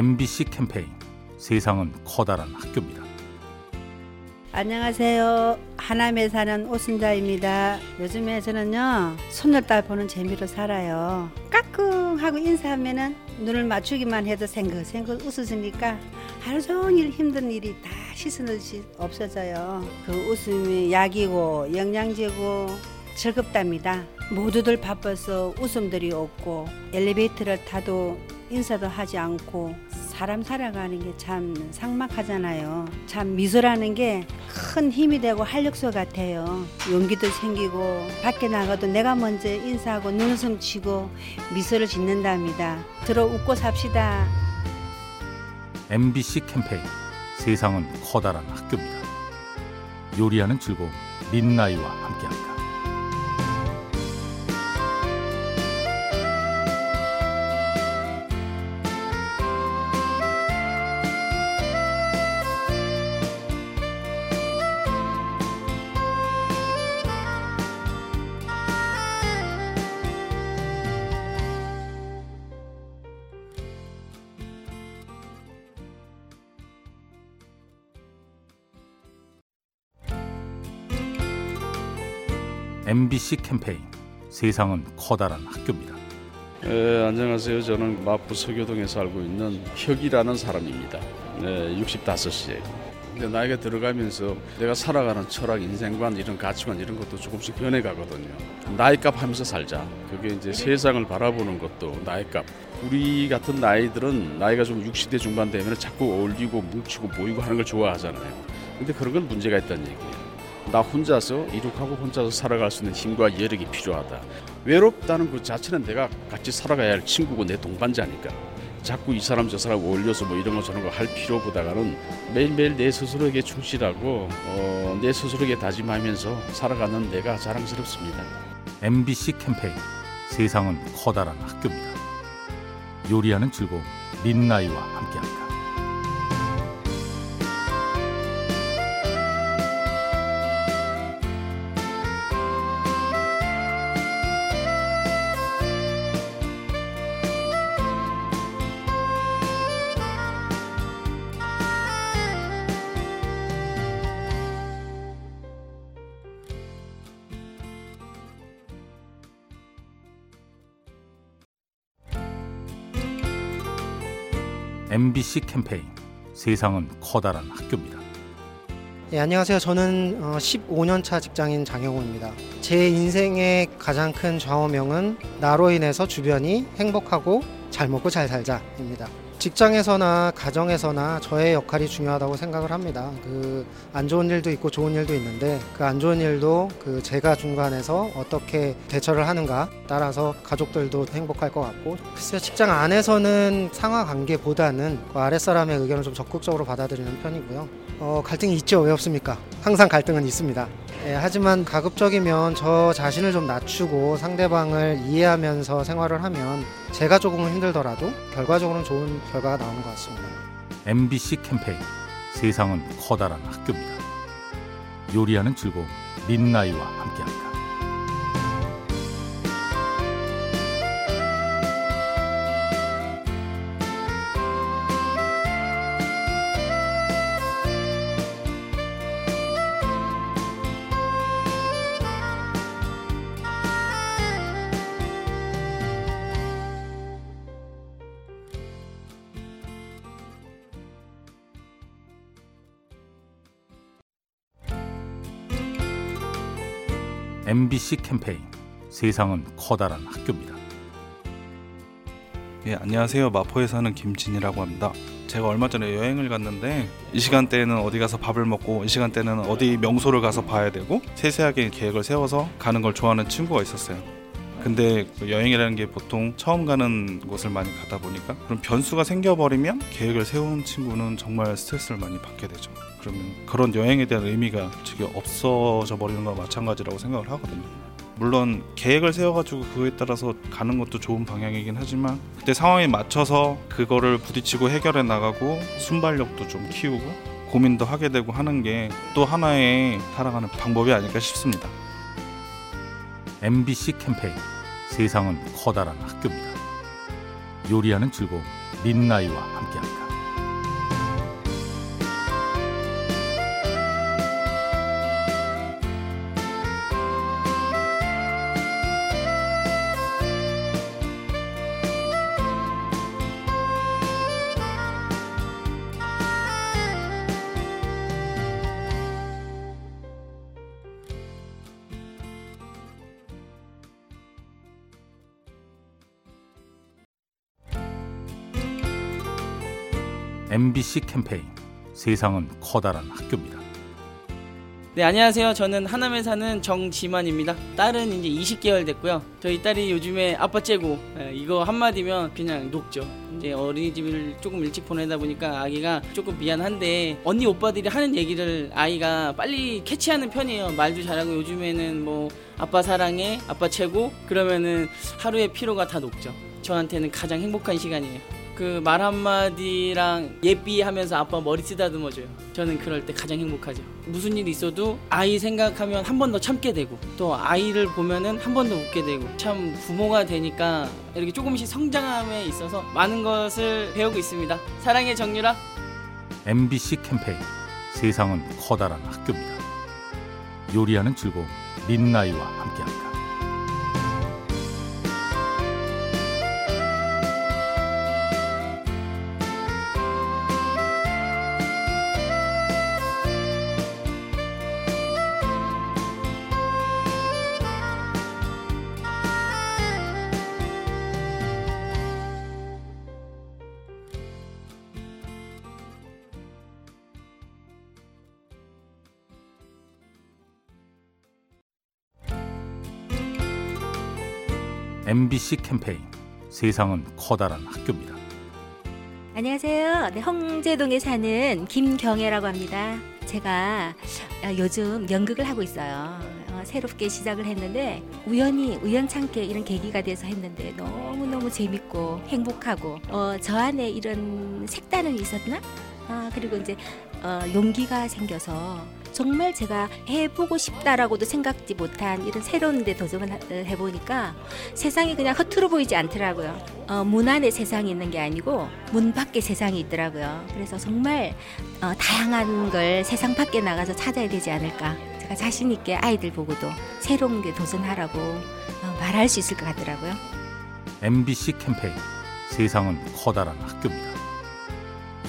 MBC 캠페인 세상은 커다란 학교입니다. 안녕하세요. 하남에 사는 오순자입니다. 요즘에 저는요, 손녀딸 보는 재미로 살아요. 까꿍하고 인사하면은 눈을 맞추기만 해도 생긋생긋 웃으시니까 하루 종일 힘든 일이 다 씻어듯이 없어져요. 그 웃음이 약이고 영양제고 즐겁답니다. 모두들 바빠서 웃음들이 없고 엘리베이터를 타도 인사도 하지 않고 사람 살아가는 게참 삭막하잖아요. 참 미소라는 게 큰 힘이 되고 활력소 같아요. 용기도 생기고 밖에 나가도 내가 먼저 인사하고 눈웃음 치고 미소를 짓는답니다. 들어 웃고 삽시다. MBC 캠페인 세상은 커다란 학교입니다. 요리하는 즐거움 민나이와 함께합니다. MBC 캠페인 세상은 커다란 학교입니다. 예, 안녕하세요. 저는 마포 서교동에 살고 있는 혁이라는 사람입니다. 네, 65세. 근데 나이가 들어가면서 내가 살아가는 철학, 인생관, 이런 가치관 이런 것도 조금씩 변해가거든요. 나이값 하면서 살자. 그게 이제 세상을 바라보는 것도 나이값. 우리 같은 나이들은 나이가 좀 60대 중반 되면 자꾸 어울리고 뭉치고 모이고 하는 걸 좋아하잖아요. 근데 그런 건 문제가 있다는 얘기예요. 나 혼자서 이룩하고 혼자서 살아갈 수 있는 힘과 여력이 필요하다. 외롭다는 그 자체는 내가 같이 살아가야 할 친구고 내 동반자니까. 자꾸 이 사람 저 사람 어울려서 뭐 이런 거 저런 거 할 필요보다는 매일매일 내 스스로에게 충실하고 어, 내 스스로에게 다짐하면서 살아가는 내가 자랑스럽습니다. MBC 캠페인 세상은 커다란 학교입니다. 요리하는 즐거움 민나이와 함께합니다. MBC 캠페인 세상은 커다란 학교입니다. 예, 안녕하세요. 저는 15년 차 직장인 장영호입니다. 제 인생의 가장 큰 좌우명은 나로 인해서 주변이 행복하고 잘 먹고 잘 살자입니다. 직장에서나 가정에서나 저의 역할이 중요하다고 생각을 합니다. 그 안 좋은 일도 있고 좋은 일도 있는데 그 안 좋은 일도 그 제가 중간에서 어떻게 대처를 하는가 따라서 가족들도 행복할 것 같고 글쎄요 직장 안에서는 상하 관계보다는 그 아랫사람의 의견을 좀 적극적으로 받아들이는 편이고요. 어, 갈등이 있죠. 왜 없습니까? 항상 갈등은 있습니다. 예, 하지만 가급적이면 저 자신을 좀 낮추고 상대방을 이해하면서 생활을 하면 제가 조금은 힘들더라도 결과적으로는 좋은 결과가 나오는 것 같습니다. MBC 캠페인 세상은 커다란 학교입니다. 요리하는 즐거움 민나이와 함께합니다. MBC 캠페인 세상은 커다란 학교입니다. 예, 안녕하세요. 마포에 사는 김진이라고 합니다. 제가 얼마 전에 여행을 갔는데 이 시간대에는 어디 가서 밥을 먹고 이 시간대는 어디 명소를 가서 봐야 되고 세세하게 계획을 세워서 가는 걸 좋아하는 친구가 있었어요. 근데 그 여행이라는 게 보통 처음 가는 곳을 많이 가다 보니까 그런 변수가 생겨버리면 계획을 세운 친구는 정말 스트레스를 많이 받게 되죠. 그러면 그런 여행에 대한 의미가 되게 없어져 버리는 거와 마찬가지라고 생각을 하거든요. 물론 계획을 세워가지고 그거에 따라서 가는 것도 좋은 방향이긴 하지만 그때 상황에 맞춰서 그거를 부딪히고 해결해 나가고 순발력도 좀 키우고 고민도 하게 되고 하는 게 또 하나의 살아가는 방법이 아닐까 싶습니다. MBC 캠페인 세상은 커다란 학교입니다. 요리하는 즐거움 민나이와 함께합니다. MBC 캠페인 세상은 커다란 학교입니다. 네, 안녕하세요. 저는 하남에 사는 정지만입니다. 딸은 이제 20개월 됐고요. 저희 딸이 요즘에 아빠 째고 예, 이거 한마디면 그냥 녹죠. 이제 어린이집을 조금 일찍 보내다 보니까 아기가 조금 미안한데 언니 오빠들이 하는 얘기를 아이가 빨리 캐치하는 편이에요. 말도 잘하고 요즘에는 뭐 아빠 사랑해, 아빠 최고 그러면은 하루의 피로가 다 녹죠. 저한테는 가장 행복한 시간이에요. 그 말 한마디랑 예삐 하면서 아빠 머리 쓰다듬어줘요. 저는 그럴 때 가장 행복하죠. 무슨 일 있어도 아이 생각하면 한 번 더 참게 되고 또 아이를 보면은 한 번 더 웃게 되고 참 부모가 되니까 이렇게 조금씩 성장함에 있어서 많은 것을 배우고 있습니다. 사랑해 정유라. MBC 캠페인 세상은 커다란 학교입니다. 요리하는 즐거움 민나이와 함께합니다. MBC 캠페인 세상은 커다란 학교입니다. 안녕하세요. 네, 홍제동에 사는 김경애라고 합니다. 제가 어, 요즘 연극을 하고 있어요. 어, 새롭게 시작을 했는데 우연히 우연찮게 이런 계기가 돼서 했는데 너무 너무 재밌고 행복하고 어, 저 안에 이런 색다름이 있었나? 아 그리고 이제 어, 용기가 생겨서 정말 제가 해보고 싶다라고도 생각지 못한 이런 새로운 데 도전을 하- 해보니까 세상이 그냥 허투루 보이지 않더라고요. 어, 문 안에 세상이 있는 게 아니고 문 밖에 세상이 있더라고요. 그래서 정말 어, 다양한 걸 세상 밖에 나가서 찾아야 되지 않을까. 제가 자신 있게 아이들 보고도 새로운 게 도전하라고 어, 말할 수 있을 것 같더라고요. MBC 캠페인 세상은 커다란 학교입니다.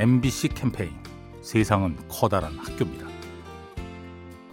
MBC 캠페인 세상은 커다란 학교입니다.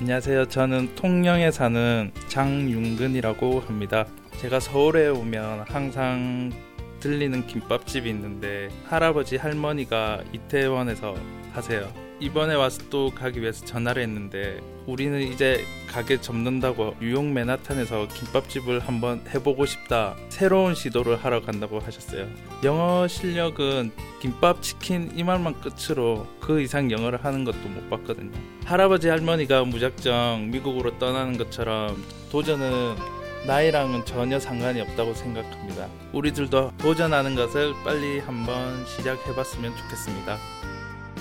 안녕하세요. 저는 통영에 사는 장윤근이라고 합니다. 제가 서울에 오면 항상 들리는 김밥집이 있는데 할아버지 할머니가 이태원에서 사세요. 이번에 와서 또 가기 위해서 전화를 했는데 우리는 이제 가게 접는다고 뉴욕 맨하탄에서 김밥집을 한번 해보고 싶다. 새로운 시도를 하러 간다고 하셨어요. 영어 실력은 김밥 치킨 이 말만 끝으로 그 이상 영어를 하는 것도 못 봤거든요. 할아버지 할머니가 무작정 미국으로 떠나는 것처럼 도전은 나이랑은 전혀 상관이 없다고 생각합니다. 우리들도 도전하는 것을 빨리 한번 시작해봤으면 좋겠습니다.